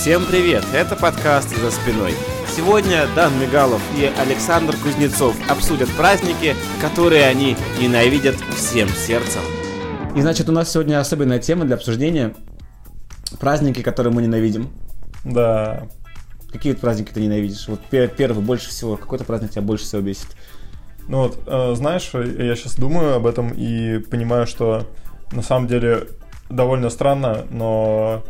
Всем привет! Это подкаст «За спиной». Сегодня Дан Мигалов и Александр Кузнецов обсудят праздники, которые они ненавидят всем сердцем. И значит, у нас сегодня особенная тема для обсуждения. Праздники, которые мы ненавидим. Да. Какие вот праздники ты ненавидишь? Вот первый больше всего. Какой-то праздник тебя больше всего бесит? Ну вот, э, знаешь, я сейчас думаю об этом и понимаю, что на самом деле довольно странно, но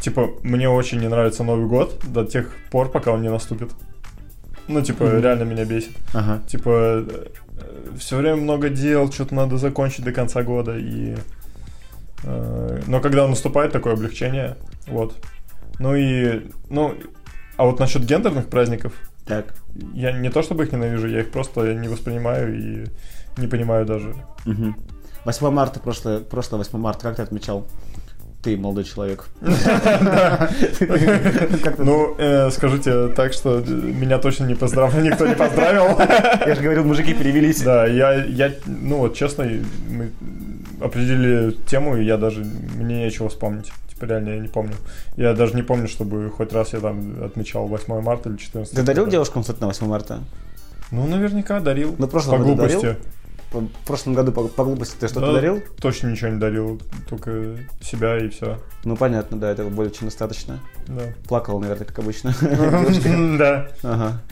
типа мне очень не нравится Новый год до тех пор, пока он не наступит. Ну, типа, mm-hmm. реально меня бесит. Ага. Типа, э, все время много дел, что-то надо закончить до конца года. И... Э, но когда наступает такое облегчение, вот. Ну и, ну, а вот насчет гендерных праздников, так. Я не то чтобы их ненавижу, я их просто не воспринимаю и не понимаю даже. Угу. 8 марта, прошлое, прошлое 8 марта, как ты отмечал? Ты молодой человек. Ну, э, скажите так, что меня точно не поздравил, никто не поздравил. Я же говорил, мужики перевелись. Да, я, я, ну вот честно, мы определили тему, и я даже, мне нечего вспомнить реально я не помню. Я даже не помню, чтобы хоть раз я там отмечал 8 марта или 14. Ты дарил девушкам что-то на 8 марта? Ну, наверняка дарил. Ну, прошлом по глупости. Дарил? В прошлом году по, по глупости ты что-то да, дарил? Точно ничего не дарил, только себя и все. Ну понятно, да, этого более чем достаточно. Да. Плакал, наверное, как обычно. Да. Ага.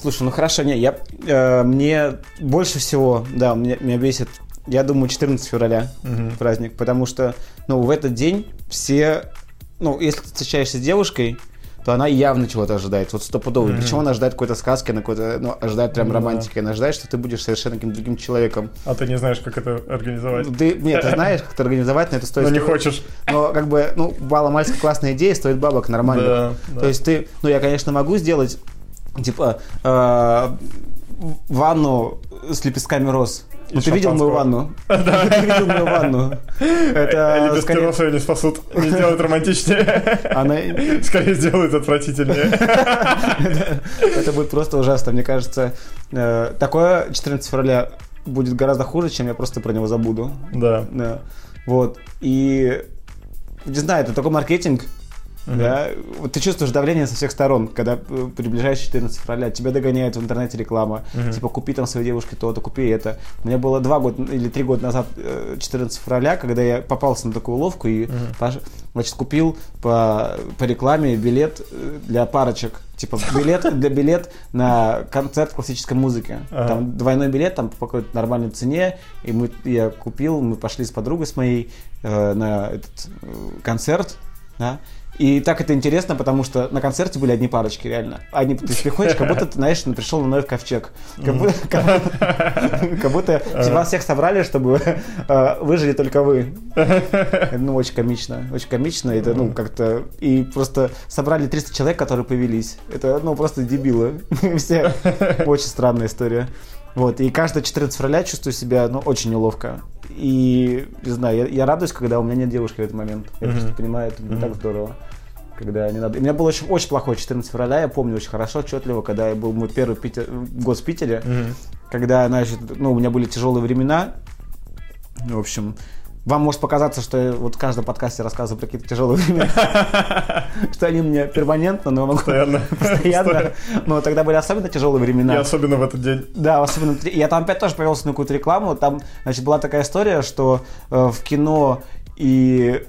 Слушай, ну хорошо, не, я э, мне больше всего, да, меня, меня бесит я думаю, 14 февраля угу. праздник, потому что, ну, в этот день все, ну, если ты встречаешься с девушкой, то она явно чего-то ожидает, вот стопудово. Mm-hmm. Причем она ожидает какой-то сказки, она какой-то, ну, ожидает прям mm-hmm. романтики, она ожидает, что ты будешь совершенно каким-то другим человеком. А ты не знаешь, как это организовать? Ты, нет, ты знаешь, как это организовать, но это стоит... Но не хочешь. Но, как бы, ну, мальская классная идея, стоит бабок нормально. Да, да. То есть ты, ну, я, конечно, могу сделать, типа, э, ванну с лепестками роз. Ну, ты видел мою ванну? Да. Ты видел мою ванну? Это Или скорее... ее не спасут, не сделают романтичнее. Она... Скорее сделают отвратительнее. Это будет просто ужасно. Мне кажется, э, такое 14 февраля будет гораздо хуже, чем я просто про него забуду. Да. Вот. И не знаю, это такой маркетинг, Uh-huh. Да? Вот ты чувствуешь давление со всех сторон, когда э, приближаешься 14 февраля, тебя догоняет в интернете реклама, uh-huh. типа купи там своей девушке то-то, купи это. У меня было два года или три года назад 14 э, февраля, когда я попался на такую уловку и uh-huh. значит, купил по, по рекламе билет э, для парочек. Типа билет для билет на концерт классической музыки. Ага. Там двойной билет, там по какой-то нормальной цене. И мы, я купил, мы пошли с подругой с моей э, на этот э, концерт. Да? И так это интересно, потому что на концерте были одни парочки, реально. Они, ты приходишь, как будто ты, знаешь, пришел на новый ковчег. Как, будто, как, будто вас всех собрали, чтобы э, выжили только вы. Ну, очень комично. Очень комично. Это, ну, как-то... И просто собрали 300 человек, которые повелись. Это, ну, просто дебилы. Все. Очень странная история. Вот, и каждое 14 февраля чувствую себя, ну, очень неловко. И, не знаю, я, я радуюсь, когда у меня нет девушки в этот момент. Я mm-hmm. просто понимаю, это mm-hmm. так здорово. Когда не надо. У меня было очень, очень плохое 14 февраля, я помню очень хорошо, отчетливо, когда я был мой первый Питер, год в Питере, mm-hmm. когда, значит, ну, у меня были тяжелые времена. В общем, вам может показаться, что я вот в каждом подкасте рассказываю про какие-то тяжелые времена, что они мне перманентно, но постоянно. постоянно. Но тогда были особенно тяжелые времена. И особенно в этот день. Да, особенно. Я там опять тоже повелся на какую-то рекламу. Там, значит, была такая история, что э, в кино и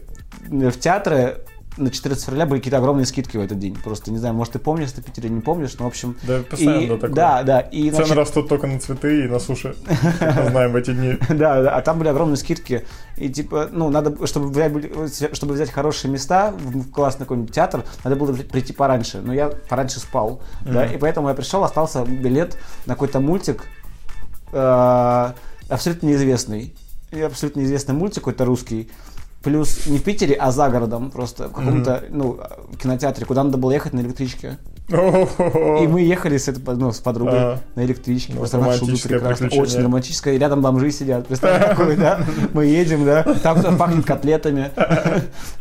в театры на 14 февраля были какие-то огромные скидки в этот день. Просто не знаю, может, ты помнишь это Питере, не помнишь, но в общем. Да, постоянно и, такое. Да, да. И, Цены значит... растут только на цветы и на суши. Мы знаем в эти дни. Да, да, а там были огромные скидки. И типа, ну, надо, чтобы взять, чтобы взять хорошие места в классный какой-нибудь театр, надо было прийти пораньше. Но я пораньше спал. Да, и поэтому я пришел, остался билет на какой-то мультик э, абсолютно неизвестный. Абсолютно неизвестный мультик какой-то русский плюс не в Питере, а за городом, просто в каком-то mm-hmm. ну, кинотеатре, куда надо было ехать на электричке. И мы ехали с, этой, ну, с подругой а, на электричке. Ну, просто прекрасно. Очень романтическое. И рядом бомжи сидят. Представь, какой, да? Мы едем, да? Там пахнет котлетами.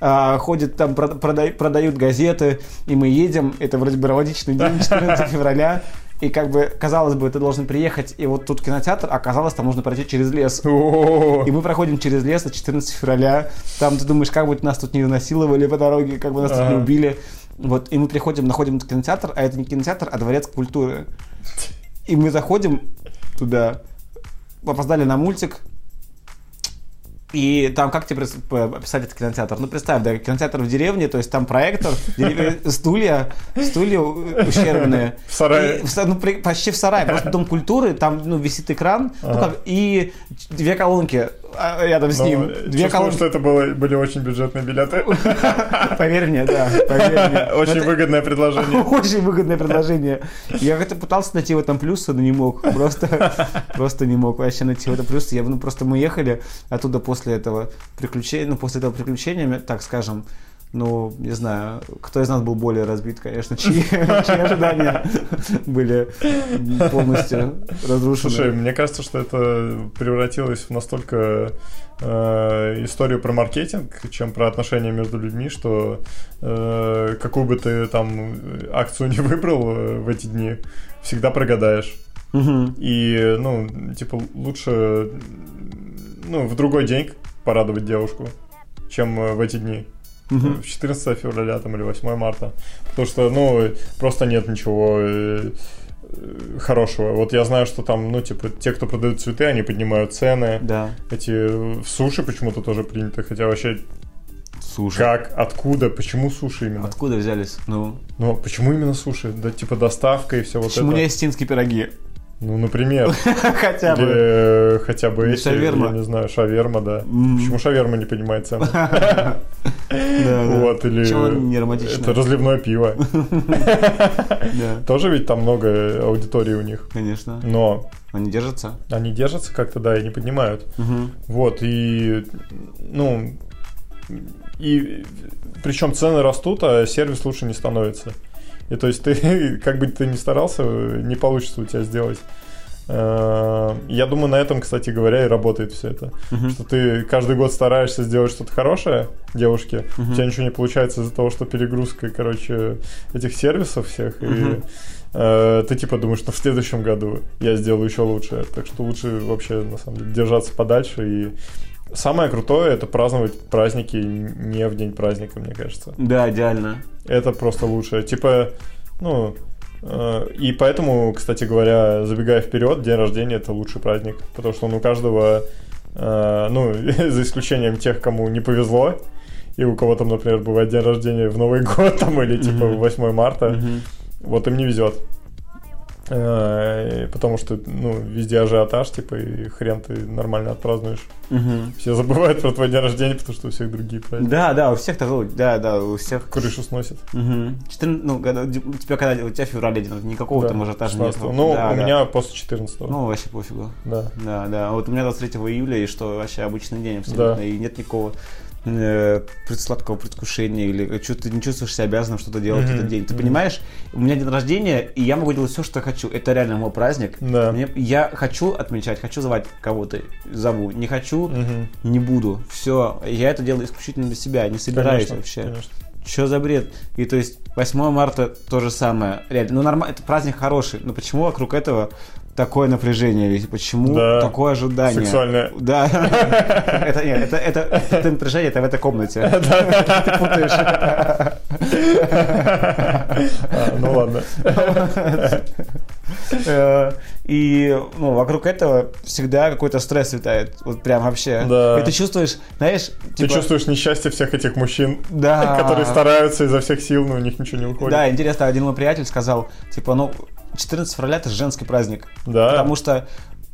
А, ходят там, продают газеты. И мы едем. Это вроде бы романтичный день, 14 февраля. И как бы, казалось бы, ты должен приехать, и вот тут кинотеатр, а оказалось, там нужно пройти через лес. И мы проходим через лес на 14 февраля. Там ты думаешь, как бы нас тут не насиловали по дороге, как бы нас тут не убили. Вот, и мы приходим, находим кинотеатр, а это не кинотеатр, а дворец культуры. И мы заходим туда, опоздали на мультик, и там, как тебе описать этот кинотеатр? Ну, представь, да, кинотеатр в деревне, то есть там проектор, дерев- стулья, стулья ущербные. В сарае. И ну, при- почти в сарае, просто дом культуры, там, ну, висит экран, ну, Ага. как, и две колонки рядом с ну, ним. Две колонки. что это было, были очень бюджетные билеты. Поверь мне, да, поверь мне. Очень это выгодное предложение. Очень выгодное предложение. Я как-то пытался найти в этом плюсы, но не мог. Просто, просто не мог вообще найти в этом плюсы. Я, ну, просто мы ехали оттуда после этого приключения, ну, после этого приключения, так скажем, ну, не знаю, кто из нас был более разбит, конечно, чьи, чьи ожидания были полностью разрушены. Слушай, мне кажется, что это превратилось в настолько э, историю про маркетинг, чем про отношения между людьми, что э, какую бы ты там акцию не выбрал э, в эти дни, всегда прогадаешь. Мгм. И, ну, типа, лучше, ну, в другой день порадовать девушку, чем э, в эти дни. В 14 февраля там, или 8 марта. Потому что, ну, просто нет ничего э, э, хорошего. Вот я знаю, что там, ну, типа, те, кто продают цветы, они поднимают цены. Да. Эти э, в суши почему-то тоже принято. Хотя вообще, Слушай. как, откуда, почему суши именно? Откуда взялись? Ну, Ну, почему именно суши? Да, типа, доставка и все вот почему это. не осетинские пироги? Ну, например. Хотя бы. э, хотя бы эти, шаверма. я не знаю, шаверма, да. Почему шаверма не поднимает цену? Да, да. Вот, или... Не романтичная? Это разливное пиво. Да, Тоже ведь там много аудитории у них. конечно. Но Они держатся. они держатся как-то, да, и не поднимают. Вот, и, ну, и причем цены растут, а сервис лучше не становится. И то есть ты, как бы ты ни старался, не получится у тебя сделать. Э, Я думаю, на этом, кстати говоря, и работает все это. Мгм. Что ты каждый год стараешься сделать что-то хорошее девушке, Мгм. у тебя ничего не получается из-за того, что перегрузка, короче, этих сервисов всех, и Мгм. э, ты типа думаешь, что в следующем году я сделаю еще лучше. Так что лучше вообще, на самом деле, держаться подальше. И самое крутое это праздновать праздники не в день праздника, мне кажется. Да, идеально. Это просто лучше. Типа, ну, э, и поэтому, кстати говоря, забегая вперед, день рождения это лучший праздник, потому что он у каждого, э, ну, за исключением тех, кому не повезло, и у кого там, например, бывает день рождения в Новый год там или типа Мгм. 8 марта, вот им не везет. Э, Потому что, ну, везде ажиотаж, типа, и хрен ты нормально отпразднуешь. Мгм. Все забывают про твой день рождения, потому что у всех другие праздники. Да, да, у всех такой, да, да, у всех. Крышу сносит. Мгм. Четырн- Ну, когда, у тебя когда, у тебя феврале день, никакого Да, там ажиотажа нет. 16-го. Ну, Да, у да. меня после 14 Ну, вообще пофигу. Да. Да, да. Вот у меня 23 июля, и что вообще обычный день абсолютно. Да. И нет никакого сладкого предвкушения или что ты не чувствуешь себя обязанным что-то делать в Мгм, этот день. Ты мгм. понимаешь, у меня день рождения, и я могу делать все, что хочу. Это реально мой праздник. Да. Мне- я хочу отмечать, хочу звать кого-то, зову. Не хочу, Мгм. не буду. Все. Я это делаю исключительно для себя, не собираюсь Конечно, вообще. конечно. Что за бред? И то есть 8 марта то же самое. Реально, ну нормально, это праздник хороший, но почему вокруг этого такое напряжение? Ведь почему Да. такое ожидание? Сексуальное. Да. Это нет, это, это, это напряжение, это в этой комнате. Ты путаешь. А, Ну ладно. Э, И ну, вокруг этого всегда какой-то стресс витает. Вот прям вообще. Да. И ты чувствуешь, знаешь, Ты типа, чувствуешь несчастье всех этих мужчин, Да. которые стараются изо всех сил, но у них ничего не выходит. Да, интересно, один мой приятель сказал, типа, ну, 14 февраля это же женский праздник. Да. Потому что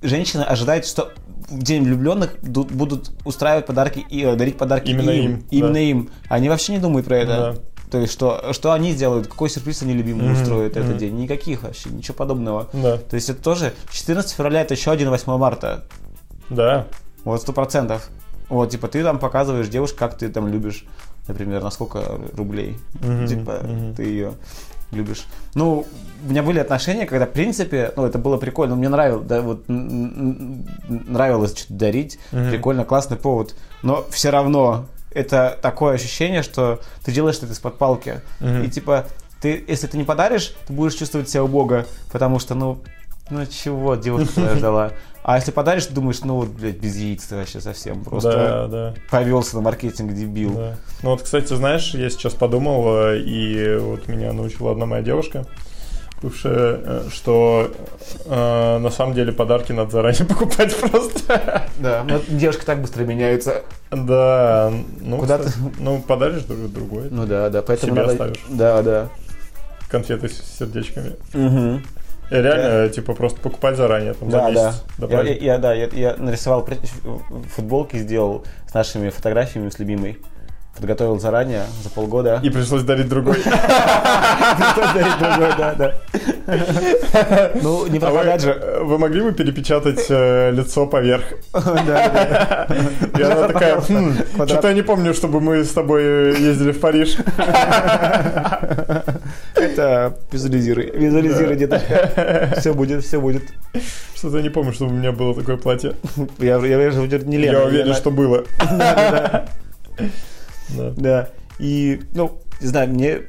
женщины ожидают, что в День влюбленных ду- будут устраивать подарки и э, дарить подарки Именно им. им, Именно да. им. Они вообще не думают про это. Да. То есть, что, что они сделают, какой сюрприз они любимому Мгм, устроят этот мгм. день. Никаких вообще, ничего подобного. Да. То есть это тоже 14 февраля это еще один 8 марта. Да. Вот сто процентов. Вот, типа, ты там показываешь девушке, как ты там любишь, например, на сколько рублей. Мгм, Типа, мгм. ты ее любишь. Ну, у меня были отношения, когда, в принципе, ну, это было прикольно, мне нравилось, да, вот, нравилось что-то дарить, Мгм. прикольно, классный повод, но все равно это такое ощущение, что ты делаешь это из-под палки. Мгм. И, типа, ты, если ты не подаришь, ты будешь чувствовать себя убого, потому что, ну, ну чего, девушка твоя ждала. А если подаришь, ты думаешь, ну вот, блядь, без яиц ты вообще совсем. Просто Да, да. повелся на маркетинг, дебил. Да. Ну вот, кстати, знаешь, я сейчас подумал, э, и вот меня научила одна моя девушка, бывшая, э, что э, на самом деле подарки надо заранее покупать просто. Да, но девушки так быстро меняются. Да, ну, Куда кстати, ну подаришь друг другой. Ну да, да, поэтому Себе надо... оставишь. Да, да. Конфеты с сердечками. Мгм. И реально, типа, просто покупать заранее, там, за Да, да. месяц до Я, я- да, я, я нарисовал футболки, сделал с нашими фотографиями с любимой. Подготовил заранее, за полгода. И пришлось дарить другой. Пришлось дарить другой, да, да. Ну, не А вы, пропадать же. э, вы могли бы перепечатать э, лицо поверх? Да, да. И она такая, «Хм, что-то я не помню, чтобы мы с тобой э, ездили в Париж. Это визуализируй. Визуализируй, деточка. Все будет, все будет. Что-то я не помню, чтобы у меня было такое платье. Я, я вижу, не Лена. Я уверен, что было. Да. Да. И, ну, не знаю, мне,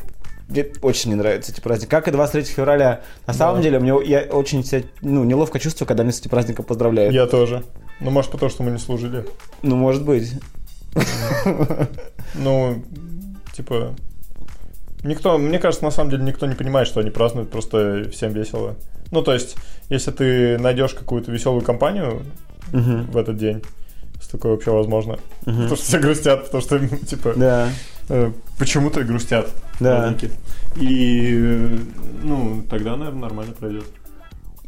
мне очень не нравятся эти праздники. Как и 23 февраля. На самом деле, мне я очень себя, ну, неловко чувствую, когда меня с этим праздником поздравляют. Я тоже. Ну, может, потому что мы не служили. Ну, может быть. Ну, типа... Никто, мне кажется, на самом деле никто не понимает, что они празднуют, просто всем весело. Ну, то есть, если ты найдешь какую-то веселую компанию в этот день, если такое вообще возможно, Мгм. потому что все грустят, потому что, типа, Да. э, почему-то грустят Да. И, э, ну, тогда, наверное, нормально пройдет.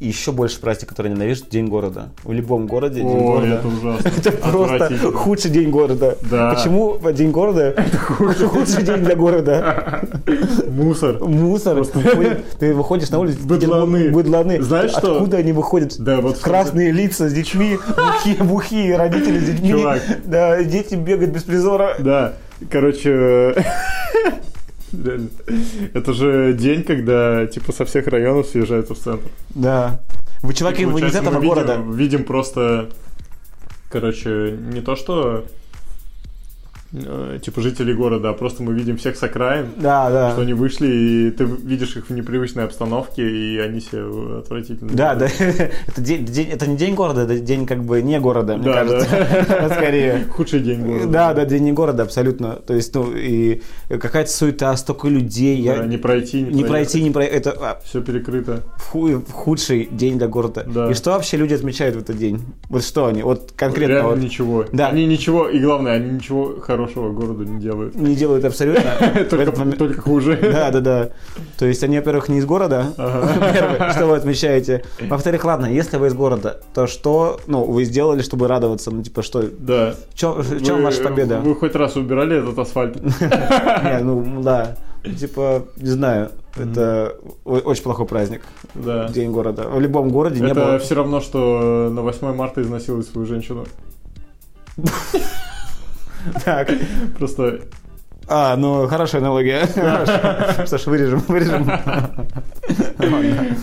И еще больше праздник, который ненавижу, День города. В любом городе День города. это ужасно. Это просто худший день города. Да. Почему День города худший день для города? Мусор. Мусор. Ты выходишь на улицу, Быдланы. быдланы. Знаешь что? Откуда они выходят? Да, вот Красные лица с детьми, бухие, бухие родители с детьми. Чувак. Да, дети бегают без призора. Да, короче, реально. это же день, когда типа со всех районов съезжаются в центр. Да. Вы, И, вы не из этого мы видим- города. Видим просто, короче, не то что э, типа жителей города, а просто мы видим всех с окраин, Да, да. что они вышли, и ты видишь их в непривычной обстановке, и они все отвратительно. Да, да. Это, день, день- это не день города, это день как бы не города, мне Да, кажется. Скорее. Худший день города. Да, да, день не города, абсолютно. То есть, ну, и какая-то суета, столько людей. Да, я... не пройти, не, Не пройти, не пройти. Это Все перекрыто. в ху- в худший день для города. Да. И что вообще люди отмечают в этот день? Вот что они? Вот конкретно Реально вот ничего. Да. Они ничего, и главное, они ничего хорошего городу не делают. не делают абсолютно. Только, хуже. Да, да, да. То есть они, во-первых, не из города. Первое, что вы отмечаете. Во-вторых, ладно, если вы из города, то что, ну, вы сделали, чтобы радоваться? Ну, типа, что, Да. в чем, ваша победа? Вы хоть раз убирали этот асфальт? Не, ну, да. Типа, не знаю, это о- очень плохой праздник. Да. День города. В любом городе не Это было. все равно, что на 8 марта изнасиловать свою женщину. Так. Просто А, ну, хорошая аналогия. Что ж, вырежем, вырежем.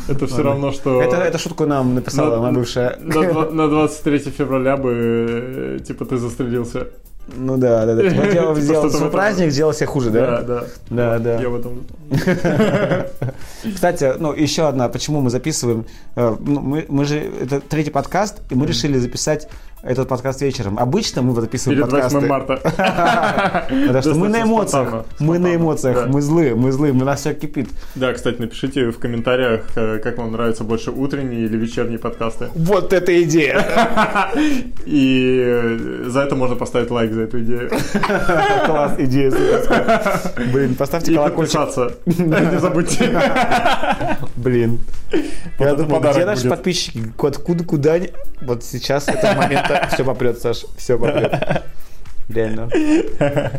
Это все равно, что... Это, шутку нам написала На- моя бывшая. На, два- на 23 февраля бы, э, типа, ты застрелился. Ну да, да, да. Типа, делал, Типа что-то в свой праздник, сделал себе хуже, Да, да? да. Да, да. Я в этом... Кстати, ну, еще одна, почему мы записываем. э, ну, мы, мы же, это третий подкаст, и мы решили записать этот подкаст вечером. Обычно мы записываем Перед подкасты. 8 марта. Потому что мы на эмоциях. Мы на эмоциях. Мы злые, мы злые, мы нас все кипит. Да, кстати, напишите в комментариях, э, как вам нравятся больше утренние или вечерние подкасты. Вот эта идея. И э, за это можно поставить лайк за эту идею. Класс, идея. Блин, поставьте И колокольчик. подписаться. Не забудьте. Блин. Я это думаю, где наши подписчики? Откуда, куда? Вот сейчас, с этого момента, все попрет, Саш, все попрет. Реально.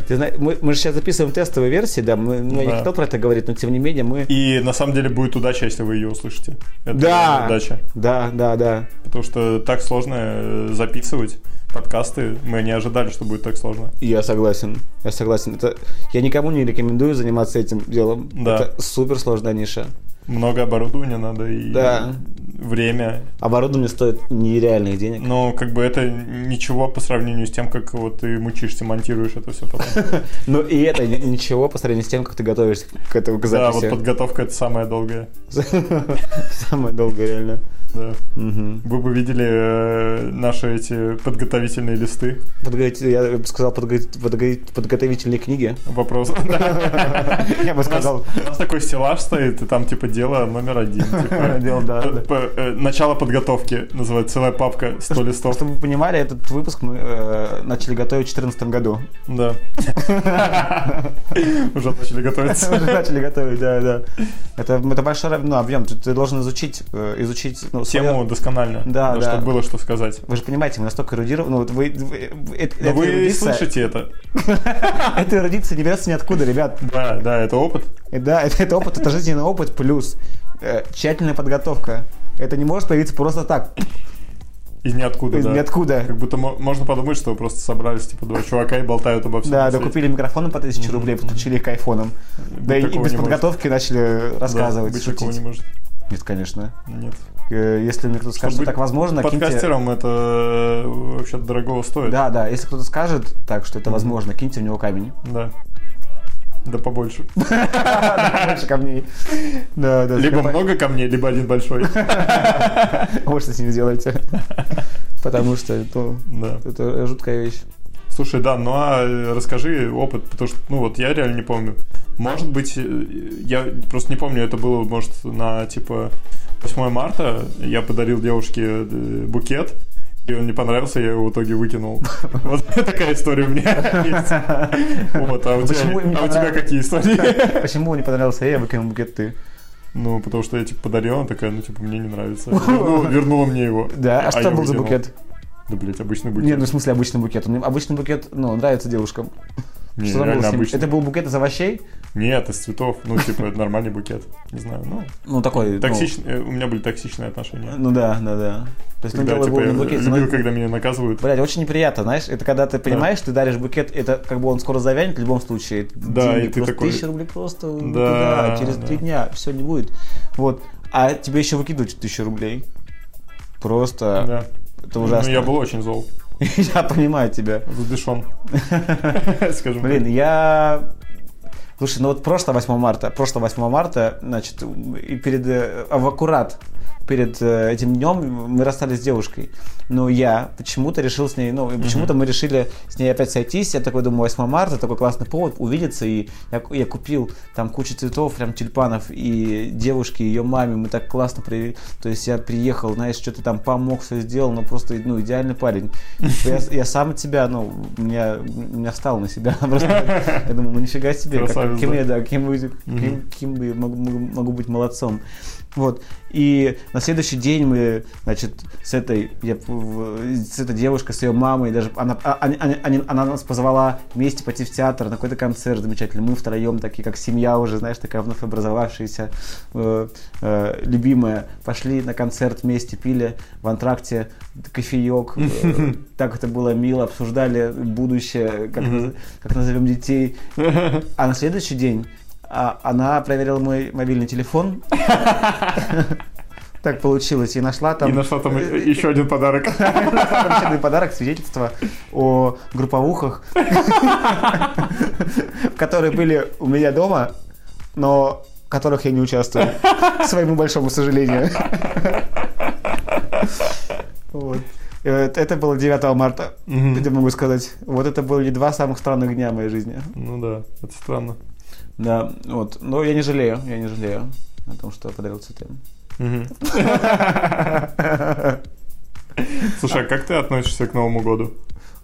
Ты знаешь, мы, мы же сейчас записываем тестовые версии, да, мы, ну, я Да. хотел про это говорить, но тем не менее мы... И на самом деле будет удача, если вы ее услышите. Это Да. удача. Да, да, да. Потому что так сложно э, записывать подкасты. Мы не ожидали, что будет так сложно. Я согласен, я согласен. Это, я никому не рекомендую заниматься этим делом. Да. Это супер сложная ниша. Много оборудования надо и Да. время. Оборудование стоит нереальных денег. Но как бы это ничего по сравнению с тем, как вот ты мучишься, монтируешь это все потом. Ну и это ни- ничего по сравнению с тем, как ты готовишься к этому к Да, вот записи. подготовка это самое долгое. Самое долгое, реально. Да. Мгм. Вы бы видели э, наши эти подготовительные листы. Подготовить- Я бы сказал подго- подго- подготовительные книги. Вопрос. Я бы сказал. У нас такой стеллаж стоит, и там типа дело номер один. типа, э, Начало подготовки называется целая папка 100 листов. Чтобы вы понимали, этот выпуск мы э, начали готовить в 2014 году. Да. Уже начали готовиться. Уже начали готовить, да, да. Это, это большой ну, объем. Ты, должен изучить, э, изучить ну, Тему досконально. Да, да. Чтобы было что сказать. Вы же понимаете, мы настолько эрудированы. Ну, вы, вы- слышите это. Эта эрудиция не берется ниоткуда, ребят. Да, да, это опыт. Да, это, это опыт, это жизненный опыт плюс э, тщательная подготовка. Это не может появиться просто так, Из ниоткуда, из да. ниоткуда. Как будто мо- можно подумать, что просто собрались, типа, два чувака и болтают обо всем. Да, докупили микрофоны по 1000 рублей, подключили их к айфонам. Да и, и такого без может. подготовки начали Да, рассказывать, быть такого шутить. не может. Нет, конечно. Нет. Э, Если мне кто-то скажет, что так возможно, киньте... Подкастером это э, вообще дорогого стоит. Да, да, если кто-то скажет так, что это возможно, киньте в него камень. Да. Да побольше. Больше камней. Да, да. Либо много камней, либо один большой. Вот что с ними сделаете. Потому что ну, это жуткая вещь. Слушай, да, ну а э, расскажи опыт, потому что, ну вот я реально не помню. Может быть, э, я просто не помню, это было, может, на типа 8 марта я подарил девушке э, букет, и он не понравился, я его в итоге выкинул. Вот такая история у меня есть. Вот, а у тебя, а какие истории? Почему не понравился я, выкинул букет ты? Ну, потому что я типа подарил, она такая, ну, типа, мне не нравится. Вернула, вернула мне его. Да, а, я что был за букет? Да, блядь, обычный букет. Не, ну в смысле обычный букет. Обычный букет, ну, нравится девушкам. Не, Что там было с ним? обычный. Это был букет из овощей? Нет, из цветов. Ну, типа, это нормальный букет. Не знаю, ну... Ну, такой. ну, Токсичные, у меня были токсичные отношения. Ну да, да, да. То есть, ну, Когда, дело типа, я букет. любил, но- когда меня наказывают. Блядь, очень неприятно, знаешь, это когда ты понимаешь, ты даришь букет, это как бы он скоро завянет в любом случае. Да, Деньги и ты просто такой- Тысяча рублей просто Да, никуда, через да. три дня все не будет. Вот. А тебе еще выкидывают тысячу рублей. Просто Да. это ужасно. Ну, я был очень зол. Я понимаю тебя. Задышон. Скажем Блин, я... Слушай, ну вот прошлое 8 марта, прошлое 8 марта, значит, и перед, э, в аккурат перед э, этим днем мы расстались с девушкой. Но я почему-то решил с ней, ну, и почему-то мы решили с ней опять сойтись. Я такой думаю, 8 марта, такой классный повод увидеться. И я, я купил там кучу цветов, прям тюльпанов, и девушке, ее маме, мы так классно при... То есть я приехал, знаешь, что-то там помог, все сделал, ну, просто, ну, идеальный парень. Я, я сам от себя, ну, меня, меня встал на себя. Просто, я думаю, ну, нифига себе, как- кем я, да, кем, кем, кем бы могу- могу быть молодцом. Вот. И на следующий день мы, значит, с этой, я, с этой девушкой, с ее мамой, даже она, а- они- они- она нас позвала вместе пойти в театр на какой-то концерт замечательный. Мы втроем такие, как семья уже, знаешь, такая вновь образовавшаяся, э, э, любимая. Пошли на концерт вместе, пили в антракте кофеек. э, Так это было мило, обсуждали будущее, как, как назовем детей. А на следующий день а, она проверила мой мобильный телефон. Так получилось. И нашла там... И нашла там еще один подарок. Замечательный подарок, свидетельство о групповухах, которые были у меня дома, но в которых я не участвую, к своему большому сожалению. Вот. Э, Это было 9 марта, Мгм. я могу сказать. Вот это были два самых странных дня в моей жизни. Ну да, это странно. Да, вот. Но я не жалею, я не жалею о том, что подарил цветы. Слушай, а как ты относишься к Новому году?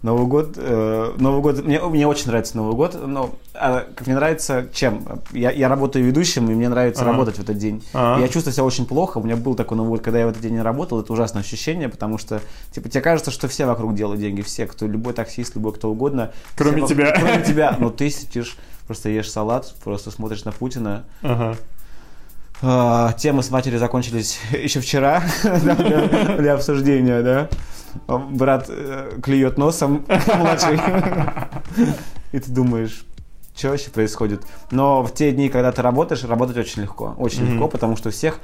Новый год, э, Новый год, мне, мне очень нравится Новый год, но а, как мне нравится, чем? Я, я работаю ведущим, и мне нравится Ага. работать в этот день. Ага. И Я чувствую себя очень плохо, у меня был такой Новый год, когда я в этот день не работал, это ужасное ощущение, потому что, типа, тебе кажется, что все вокруг делают деньги, все, кто, любой таксист, любой кто угодно. Кроме все тебя. Кроме тебя, но ты сидишь, просто ешь салат, просто смотришь на Путина, Ага. а, темы с матерью закончились еще вчера для, для обсуждения, да. Брат э, клюет носом младший. И ты думаешь, что вообще происходит? Но в те дни, когда ты работаешь, работать очень легко. Очень легко, потому что у всех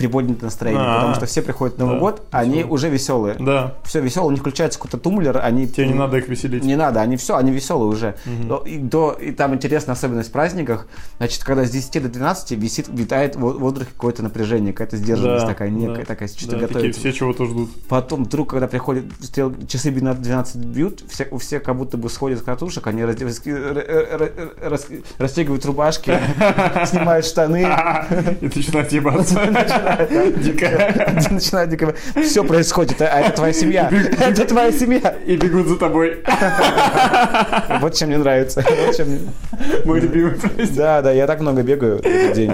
приподнятое настроение, А, потому что все приходят на Новый да, год, они веселые. уже веселые. Да. Все веселые, у них включается какой-то тумблер, они... Тебе не надо их веселить. Не надо, они все, они веселые уже. Но И, до, и там интересная особенность в праздниках, значит, когда с 10 до 12 висит, витает в воздухе какое-то напряжение, какая-то сдержанность Да, такая некая, да. такая, что-то Да, такие готовится. все чего-то ждут. Потом вдруг, когда приходят стрел, часы 12 бьют, все, у всех как будто бы сходят с катушек, они разде- раски- р- р- р- рас- расстегивают рубашки, снимают штаны, И начинают ебаться. Дико. начинают дико... Все происходит, а это твоя семья. Это твоя семья. И бегут за тобой. Вот чем мне нравится. Мой любимый. Да, да, я так много бегаю в день.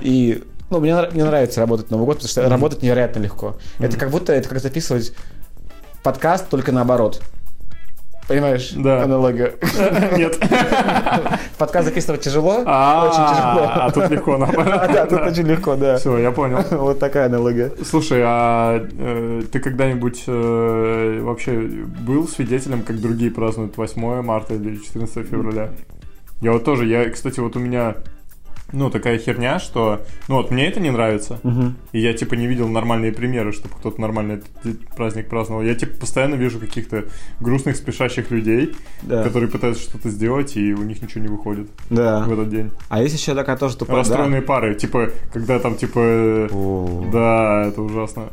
И ну, мне, мне нравится работать Новый год, потому что работать невероятно легко. Это как будто это как записывать подкаст, только наоборот. Понимаешь? Да. Аналогию. Нет. Подкаст записывать тяжело, А, очень тяжело. А тут легко. А, да, тут очень легко, да. Все, я понял. Вот такая аналогия. Слушай, а э, ты когда-нибудь э, вообще был свидетелем, как другие празднуют 8 марта или 14 февраля? Я вот тоже, я, кстати, вот у меня, ну, такая херня, что, ну, вот мне это не нравится, Мгм. и я, типа, не видел нормальные примеры, чтобы кто-то нормально этот праздник праздновал. Я, типа, постоянно вижу каких-то грустных, спешащих людей, Да. которые пытаются что-то сделать, и у них ничего не выходит Да. в этот день. А есть еще такая тоже тупая... Расстроенные пары, типа, когда там, типа, э, О. да, это ужасно.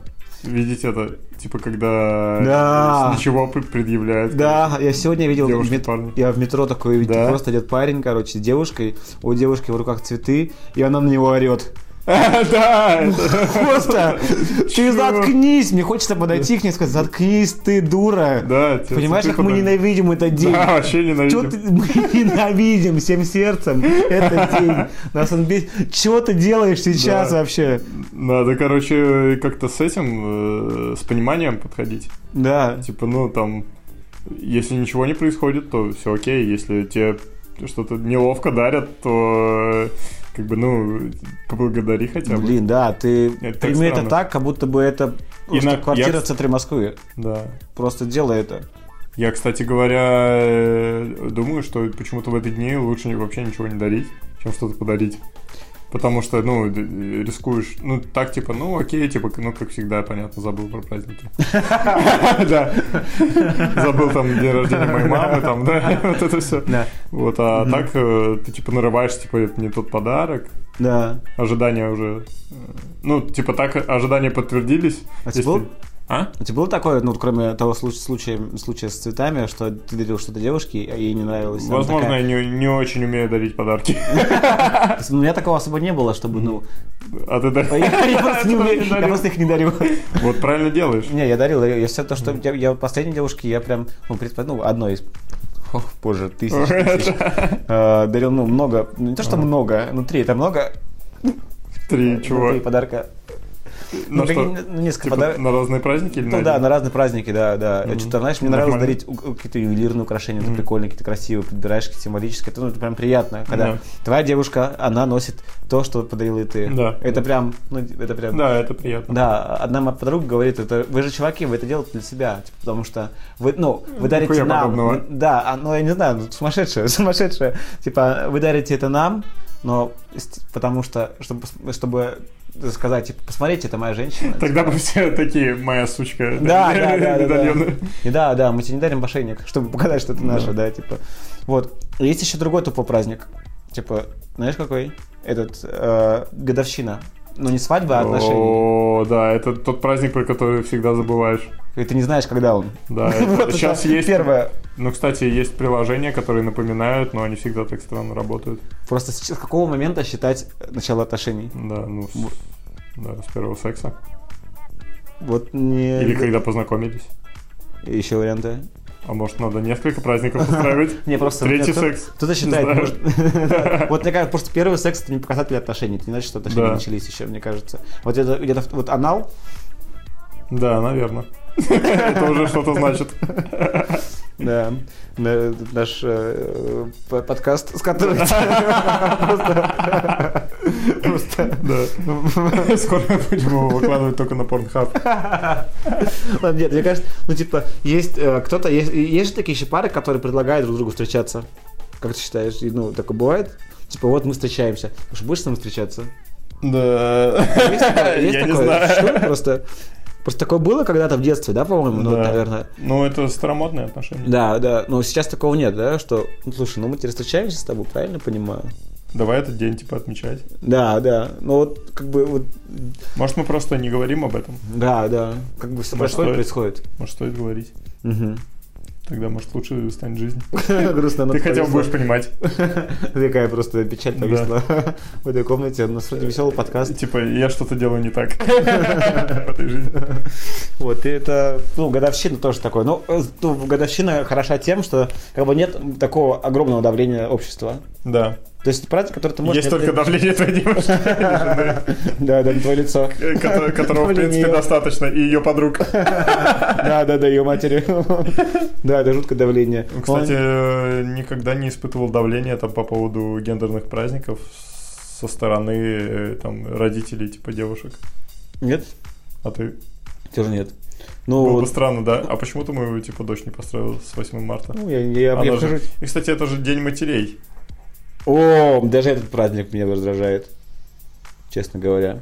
Видеть это, типа, когда Да. ничего пр- предъявляют. Да, я сегодня видел, в Девушки, мет- парни. я в метро такой видел, Да? просто идет парень, короче, с девушкой, у девушки в руках цветы, и она на него орет. Да, Просто, ты заткнись, мне хочется подойти к ней и сказать, заткнись, ты дура. да. тебе Понимаешь, как мы подарили. ненавидим этот день? Да, вообще ненавидим. ты, мы ненавидим всем сердцем этот день. Нас он бесит. Чего ты делаешь сейчас вообще? Надо, короче, как-то с этим, э, с пониманием подходить. Да. Типа, ну, там, если ничего не происходит, то все окей. Если тебе что-то неловко дарят, то, э, как бы, ну, поблагодари хотя бы. Блин, да, ты Это прими это так, как будто бы это просто на- квартира я- в центре Москвы. Да. Просто делай это. Я, кстати говоря, э, думаю, что почему-то в эти дни лучше вообще ничего не дарить, чем что-то подарить. Потому что, ну, рискуешь, ну, так, типа, ну, окей, типа, ну, как всегда, понятно, забыл про праздники. Да. Забыл там день рождения моей мамы, там, да, вот это все. Вот, а так э, ты, типа, нарываешь, типа, это не тот подарок, Да. ожидания уже, э, ну, типа, так ожидания подтвердились. А был- А? У тебя было такое, ну, кроме того случая, случая, с цветами, что ты дарил что-то девушке, а ей не нравилось? Возможно, такая- я не, не очень умею дарить подарки. Ну, У меня такого особо не было, чтобы, ну... А ты да? Я, я просто, дарил. их не дарю. Вот правильно делаешь. Не, я дарил, дарил. Я все то, что я, последней девушке, я прям, ну, ну, одной из Ох, боже, тысяч, тысяч. Э, дарил, ну, много, ну, не то, что много, ну, три, это много, Три чего? три подарка. На Ну, что? ну, несколько Типа подарков. на разные праздники или Ну на да, один? на разные праздники, да, да. Мгм. Что-то, знаешь, мне нравилось Нормально. дарить у- какие-то ювелирные украшения, это Мгм. прикольные, какие-то красивые, подбираешь какие-то символические. Это, ну, это прям приятно, когда Да. твоя девушка, она носит то, что подарила и ты. Да. Это прям, ну, это прям... Да, это приятно. Да, одна моя подруга говорит, это вы же чуваки, вы это делаете для себя, типа, потому что вы, ну, вы дарите Нихуя нам, подобного. да, а, ну я не знаю, ну, сумасшедшее, сумасшедшее, типа вы дарите это нам, но потому что чтобы чтобы сказать, типа, посмотрите, это моя женщина. Тогда бы все такие, моя сучка, Да, да, да, да, да. И да, да, мы тебе не дарим мошенник, чтобы показать, что это наше, да, типа. Вот. Есть еще другой тупой праздник. Типа, знаешь какой? Этот, э, годовщина. Ну, не свадьба, а отношения. О, да, это тот праздник, про который всегда забываешь. И ты не знаешь, когда он. Да, Вот сейчас есть... Первое. Ну, кстати, есть приложения, которые напоминают, но они всегда так странно работают. Просто с с какого момента считать начало отношений? Да, ну, с, да, с первого секса. Вот не... Или когда познакомились. Еще варианты. А может, надо несколько праздников устраивать? Не, просто... Третий секс. Кто-то считает. Вот мне кажется, просто первый секс это не показатель отношений. Это не значит, что отношения начались еще, мне кажется. Вот это где-то вот анал, Да, наверное. Это уже что-то значит. Да, на- наш э, подкаст, с которым просто, Да. Скоро будем его выкладывать только на Pornhub. Ладно, нет, мне кажется, ну типа есть э, кто-то есть, же такие еще пары, которые предлагают друг другу встречаться. Как ты считаешь? Ну такое бывает. Типа вот мы встречаемся. Слушай, будешь с нами встречаться? Да. Есть такое? Есть такое? Что? Просто, просто такое было когда-то в детстве, да, по-моему? Ну, Да. наверное. Ну, это старомодные отношения. Да, да, но сейчас такого нет, да, что, ну, слушай, ну мы теперь встречаемся с тобой, правильно понимаю? Давай этот день, типа, отмечать. Да, да, ну вот, как бы, вот, Может, мы просто не говорим об этом? да, да, как бы все происходит, происходит. Может, стоит говорить? Мгм. Тогда, может, лучше станет жизнь. Грустно, но Ты хотя бы будешь понимать. Такая просто печаль повисла в этой комнате. У нас вроде веселый подкаст. Типа, я что-то делаю не так в этой жизни. Вот, и это, ну, годовщина тоже такое. Ну, э, ну, годовщина хороша тем, что как бы нет такого огромного давления общества. Да. То есть праздник, который ты можешь... Есть только давление твоей девушки, Да, да, на твое лицо. которого- в Давление принципе, достаточно, и ее подруг. Да, да, да, ее матери. Да, это жуткое давление. Кстати, э, никогда не испытывал давления там по поводу гендерных праздников со стороны э, там родителей типа девушек. Нет? А ты? Тоже нет. Было Ну, бы странно, да? А почему ты мою типа дочь не построил с 8 марта? ну, я, я, Она я же- И, кстати, это же День матерей. О, даже этот праздник меня раздражает. Честно говоря.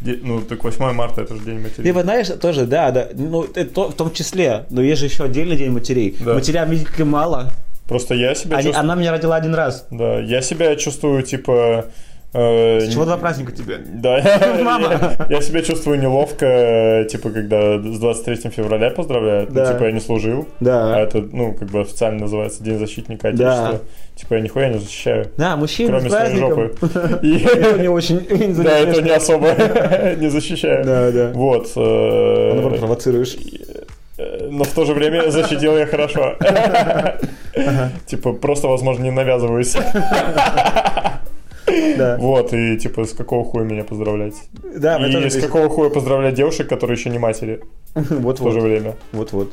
Ну, так 8 марта это же День матерей. Ты знаешь, тоже, да, да, ну, это то- в том числе, но есть же еще отдельный день матерей. Да. Матерям, ли, мало. Просто я себя Они- чувствую... она меня родила один раз. Да, я себя чувствую, типа... э, С чего два праздника тебе? Да, я, Мама. я- я себя чувствую неловко, типа, когда с 23 февраля поздравляют. Ну, типа, я не служил. А Да. это, ну, как бы официально называется День защитника. Отечества. Типа, я нихуя не защищаю. Да, мужчина Кроме своей жопы. Это не очень Да, это не особо не защищаю. Да, да. Вот. э, А наоборот, провоцируешь. э, Но в то же время защитил я хорошо. Типа, просто, возможно, не навязываюсь. Да. Вот, и типа, с какого хуя меня поздравлять? Да, И тоже с какого хуя поздравлять девушек, которые еще не матери Вот, в то же время? Вот, вот.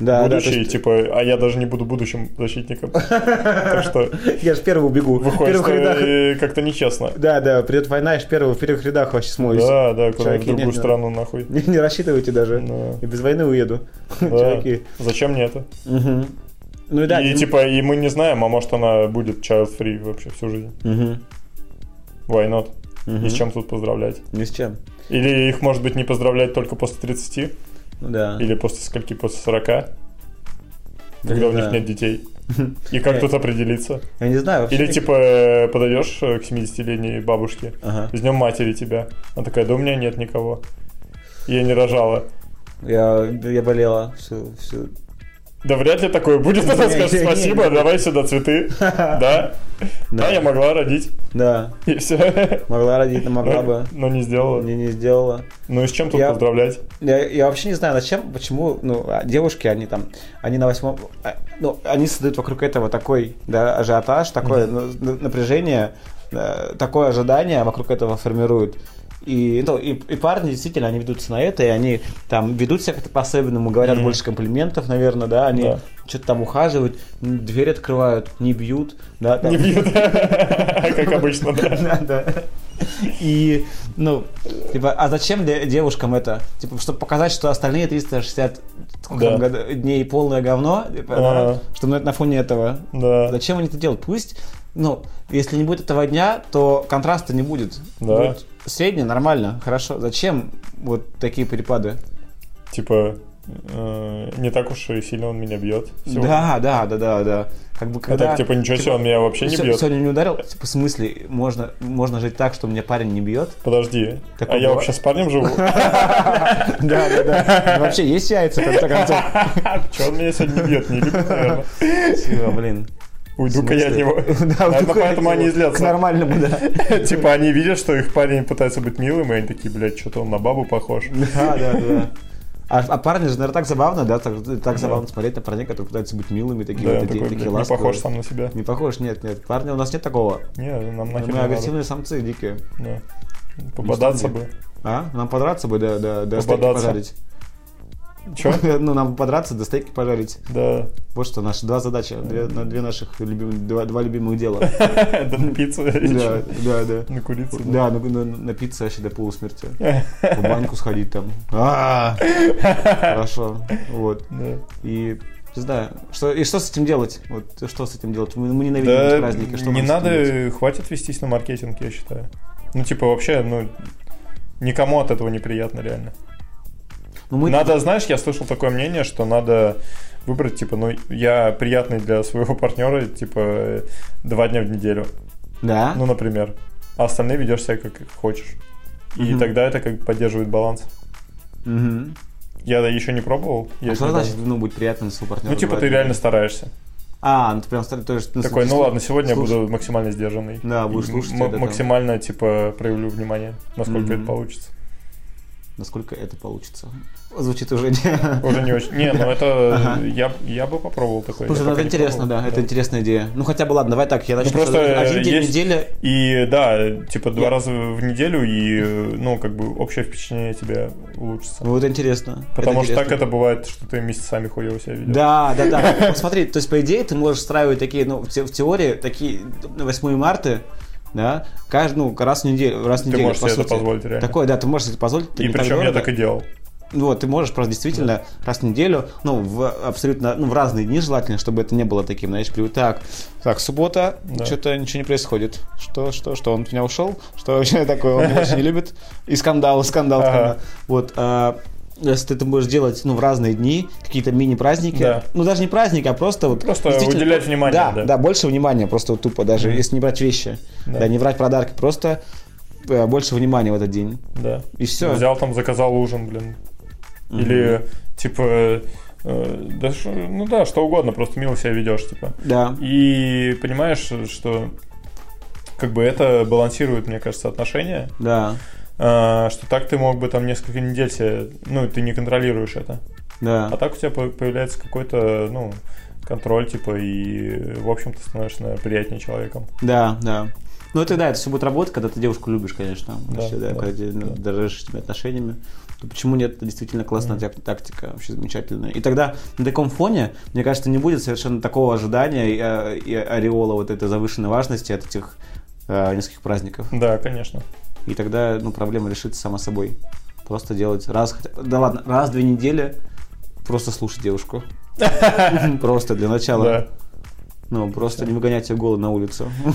Да, да, то Будущие, есть- типа, а я даже не буду будущим защитником. Так что Я же первый убегу. Выходит, что как-то нечестно. Да, да, придет война, я ж первый в первых рядах вообще смоюсь. Да, да, куда в другую нет. страну нахуй. Не, рассчитывайте даже. Да. И без войны уеду. Да. Чуваки. Зачем мне это? Ну и да. И Дим- типа, и мы не знаем, а может она будет child-free вообще всю жизнь. Мгм. Why not? Мгм. И с чем тут поздравлять? Ни с чем. Или их, может быть, не поздравлять только после 30? Ну да. Или после скольки? После 40? Когда Не у них нет детей. И как Э. тут определиться? Я не знаю. вообще Или типа э, подойдешь э, к 70-летней бабушке, Ага. с днем матери тебя. Она такая, да у меня нет никого. Я не рожала. Я, я болела всю, всю... Да вряд ли такое будет. Она скажет, спасибо, давай сюда цветы. Да? Да, я могла родить. Да. И все. Могла родить, но могла бы. Но не сделала. Не, не сделала. Ну и с чем тут поздравлять? Я, вообще не знаю, зачем, почему, ну, а девушки, они там, они на восьмом, а, ну, они создают вокруг этого такой, да, ажиотаж, такое ну, на- напряжение, э, такое ожидание вокруг этого формируют. И, ну, и, и парни действительно, они ведутся на это, и они там ведут себя как-то по-особенному, говорят Мгм. больше комплиментов, наверное, да, они Да. что-то там ухаживают, дверь открывают, не бьют, да, там. Не бьют. Как обычно, да. И, ну, типа, а зачем де- девушкам это? Типа, чтобы показать, что остальные 360 сколько там Да. дней полное говно, типа, Ага. да, что на, на фоне этого. Да. Зачем они это делают? Пусть, ну, если не будет этого дня, то контраста не будет. Да. Будет средний, нормально, хорошо. Зачем вот такие перепады? Типа, э, не так уж и сильно он меня бьет. сегодня. Да, да, да, да, да. Как бы А когда... так, типа, ничего себе, он меня вообще не бьет. Сегодня не ударил? Типа, в смысле, можно, можно жить так, что мне парень не бьет? Подожди, Такое а я вообще с парнем живу? Да, да, да. Вообще есть яйца, в конце концов. Че он меня сегодня не бьет? Не любит, наверное. Всё, блин. Уйду-ка я от него. Да, Наверное, поэтому они злятся. К нормальному, да. Типа они видят, что их парень пытается быть милым, и они такие, блядь, что-то он на бабу похож. Да, да, да. А, а парни же, наверное, так забавно, да? Так, так забавно смотреть на парней, которые пытаются быть милыми, такие Да, вот такие, такие блядь, не ласковые. похож сам на себя. Не похож, нет, нет. Парни, у нас нет такого. Не, нам нахер Мы не надо. агрессивные самцы дикие. Да. Пободаться бы. А? Нам подраться бы, да, да, да, Пободаться. пожарить. Че? Ну, нам подраться, да стейки пожарить. Да. Вот что, наши два задачи, две, на- две наших любимых, два, два любимых дела. Да на пиццу. Да, да, да. На курицу. Да, на, на, напиться вообще до полусмерти. В баньку сходить там. А, Хорошо. Вот. И не знаю, что, и что с этим делать? Вот что с этим делать? Мы, мы ненавидим эти Да, праздники. Что не надо, хватит вестись на маркетинг, я считаю. Ну, типа, вообще, ну, никому от этого неприятно, реально. Ну, мы... Надо, знаешь, я слышал такое мнение, что надо выбрать, типа, ну, я приятный для своего партнера, типа, два дня в неделю. Да? Ну, например. А остальные ведешь себя как хочешь. И Мгм. тогда это как поддерживает баланс. Мгм. Я еще не пробовал. я А что значит, ну, быть приятным своему партнеру? Ну, типа, ты реально стараешься. А, ну ты прям стар- то есть, Такой, ну ладно, сегодня я слушай, буду максимально сдержанный. Да, будешь слушать м- это там. Максимально, типа, проявлю внимание, насколько Мгм. это получится. Насколько это получится. Звучит уже не... Уже не очень. Не, ну это Ага. я, я бы попробовал такое. Слушай, ну это интересно, да, это интересная идея. Ну хотя бы ладно, давай так, я начну. просто, что э, один день есть- недели. И да, типа два Я- раза в неделю, и ну, как бы общее впечатление тебя улучшится. Ну это интересно. Потому что так это бывает, что ты месяцами хуево себя ведешь. Да, да, да. Вот смотри, то есть, по идее, ты можешь устраивать такие, ну, в, те- в теории, такие 8 марта, да, каждый, ну, раз в неделю, раз в Ты неделю, можешь по себе это сути. позволить реально. Такое, да, ты можешь себе позволить. это и причем я дорого. так и делал. Вот, ты можешь просто действительно раз в неделю, ну, в абсолютно, ну, в разные дни желательно, чтобы это не было таким, знаешь, при- так, так, суббота, Да. что-то ничего не происходит. Что, что, что, он от меня ушел? Что вообще такое, он очень не любит? И скандал, скандал. Вот, а, если ты это будешь делать, ну, в разные дни, какие-то мини-праздники, Да. ну, даже не праздники, а просто вот... Просто уделять внимание, Да, да. да, больше внимания, просто вот тупо, даже Мгм. если не брать вещи, Да. да, не брать подарки, просто э, больше внимания в этот день. Да. И все. Взял там, заказал ужин, блин. Или типа. э, ну да, что угодно, просто мило себя ведешь, типа. Да. И понимаешь, что как бы это балансирует, мне кажется, отношения. Да, что так ты мог бы там несколько недель себе, ну, ты не контролируешь это. да. А так у тебя по- появляется какой-то, ну, контроль, типа, и, в общем, ты становишься, наверное, приятнее человеком. Да, да. Ну это да, это все будет работать, когда ты девушку любишь, конечно. Да, вообще, да, да, когда ты да. дорожишь этими отношениями. То почему нет? Это действительно классная так- тактика, вообще замечательная. И тогда на таком фоне, мне кажется, не будет совершенно такого ожидания и, э, и ореола вот этой завышенной важности от этих э, нескольких праздников. Да, конечно. И тогда, ну, проблема решится сама собой. Просто делать раз, хотя- да ладно, раз в две недели просто слушать девушку. Просто для начала. Ну, просто не выгонять ее голой на улицу.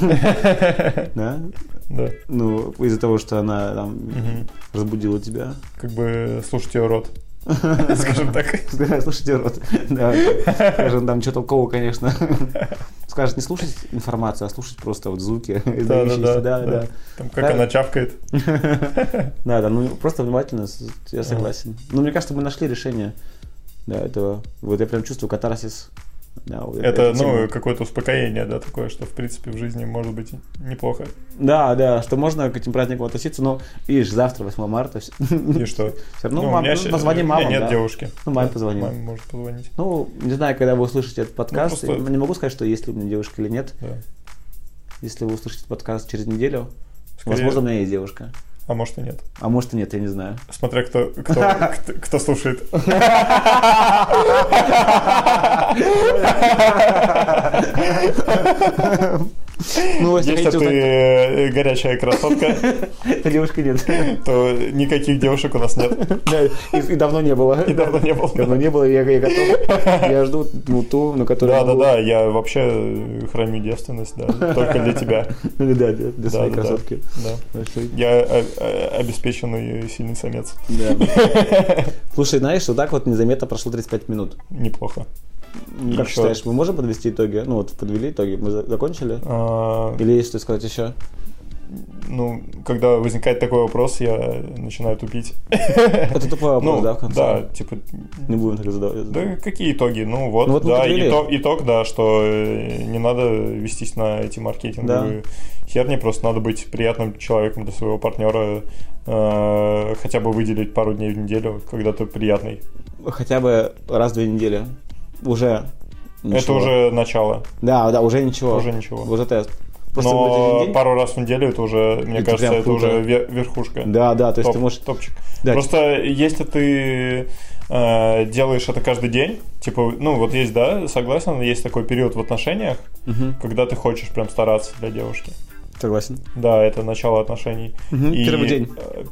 Да? Да. Ну, из-за того, что она там разбудила тебя. Как бы слушать ее рот. Скажем так. Слушайте, рот. Да. Скажем, там что толкового, конечно. Скажет, не слушать информацию, а слушать просто вот звуки. Да, да, да, да, да. Там как Да. она чавкает. Да, да, ну просто внимательно, я согласен. Ну, мне кажется, мы нашли решение да, этого. Вот я прям чувствую катарсис. Да, вот Это, этой ну, какое-то успокоение, да, такое, что, в принципе, в жизни может быть неплохо. Да, да, что можно к этим праздникам относиться, но, видишь, завтра, 8 марта, все И что? равно Ну, мам- ну, позвони мамам, нет да. девушки. Ну, маме Да. Маме может позвонить. Ну, не знаю, когда вы услышите этот подкаст, Ну, просто- не могу сказать, что есть ли у меня девушка или нет. Да. Если вы услышите подкаст через неделю, Скорее- возможно, у меня есть девушка. А может и нет. А может и нет, я не знаю. Смотря кто, кто, кто, кто слушает. Ну, если Если ты узнать, э, горячая красотка, то девушки нет. то никаких девушек у нас нет. Да, И и давно не было. И давно не было. Давно не было, я я готов. Я жду ну, ту, на которую Да, да, могу- да, я вообще э, храню девственность, да, только для тебя. Ну, Да, для для Да, своей красотки. Да. Я э, обеспеченный сильный самец. Да. Слушай, знаешь, вот так вот незаметно прошло 35 минут. Неплохо. Как Ещё- считаешь, мы можем подвести итоги? Ну, вот подвели итоги, мы за- закончили? А, Или есть что сказать еще? Ну, когда возникает такой вопрос, я начинаю тупить. Это тупой вопрос, Ну, да, в конце? да, типа, Не будем так задавать. да какие итоги? Ну вот, Ну, вот да, итог, итог, да, что э, не надо вестись на эти маркетинговые херни, просто надо быть приятным человеком для своего партнера, э, хотя бы выделить пару дней в неделю, когда ты приятный. Хотя бы раз в две недели. Уже Это ничего. уже начало, Да, да, уже ничего. уже ничего. Уже тест. Просто Но день. пару раз в неделю это уже, мне Это кажется, это круто. уже ве- верхушка. Да, да, то есть Топ- ты можешь... Топчик. Да, Просто если ты э, делаешь это каждый день, типа, ну вот есть, да, согласен, есть такой период в отношениях, Мгм. когда ты хочешь прям стараться для девушки. Согласен. Да, это начало отношений. Мгм, И- первый день.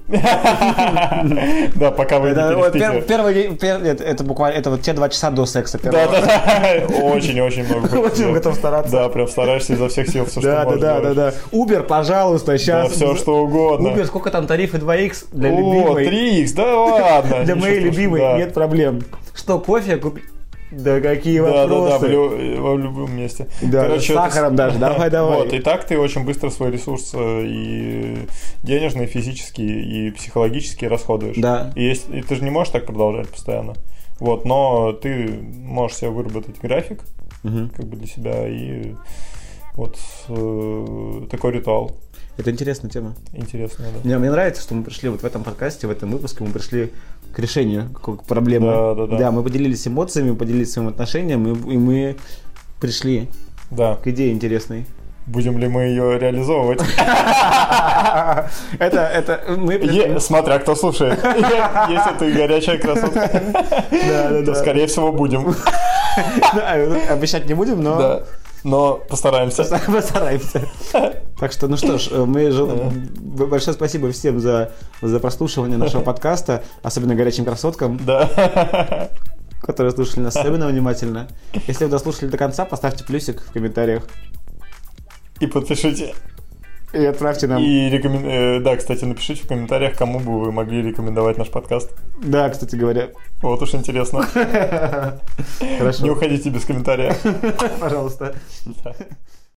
Да, пока вы не первый день, это, буквально, это вот те два часа до секса. Да, да, да. Очень-очень много. Очень готов стараться. Да, прям стараешься изо всех сил, все, что Да, да, да, да, да. Uber, пожалуйста, Да, сейчас. все что угодно. Uber, сколько там тарифы 2х для О, любимой? 3х, да ладно. Для моей любимой да. нет проблем. Что, кофе купить? Да какие Да, да, да, в, вопросы. лю- в любом месте. Да, с это- сахаром даже. Давай, давай. Вот, и так ты очень быстро свой ресурс э, и денежный, и физический, и психологический расходуешь. Да. И, есть, и ты же не можешь так продолжать постоянно. Вот, но ты можешь себе выработать график, Мгм. как бы для себя, и вот э, такой ритуал. Это интересная тема. Интересно, да. Мне, мне нравится, что мы пришли вот в этом подкасте, в этом выпуске, мы пришли к решению какой проблемы. Да, да, да. Да, мы поделились эмоциями, поделились своим отношением, и, и мы пришли Да. к идее интересной. Будем ли мы ее реализовывать? Это, это, мы Смотря кто слушает. Если ты горячая красотка, то, скорее всего, будем. Обещать не будем, но. Но постараемся. постараемся. Так что, ну что ж, мы же... Большое спасибо всем за, за прослушивание нашего подкаста, особенно горячим красоткам, Да. которые слушали нас особенно внимательно. Если вы дослушали до конца, поставьте плюсик в комментариях И подпишите. И отправьте нам... И рекомен... э, да, кстати, напишите в комментариях, кому бы вы могли рекомендовать наш подкаст. Да, кстати говоря. Вот уж интересно. Не Хорошо, уходите без комментария. пожалуйста.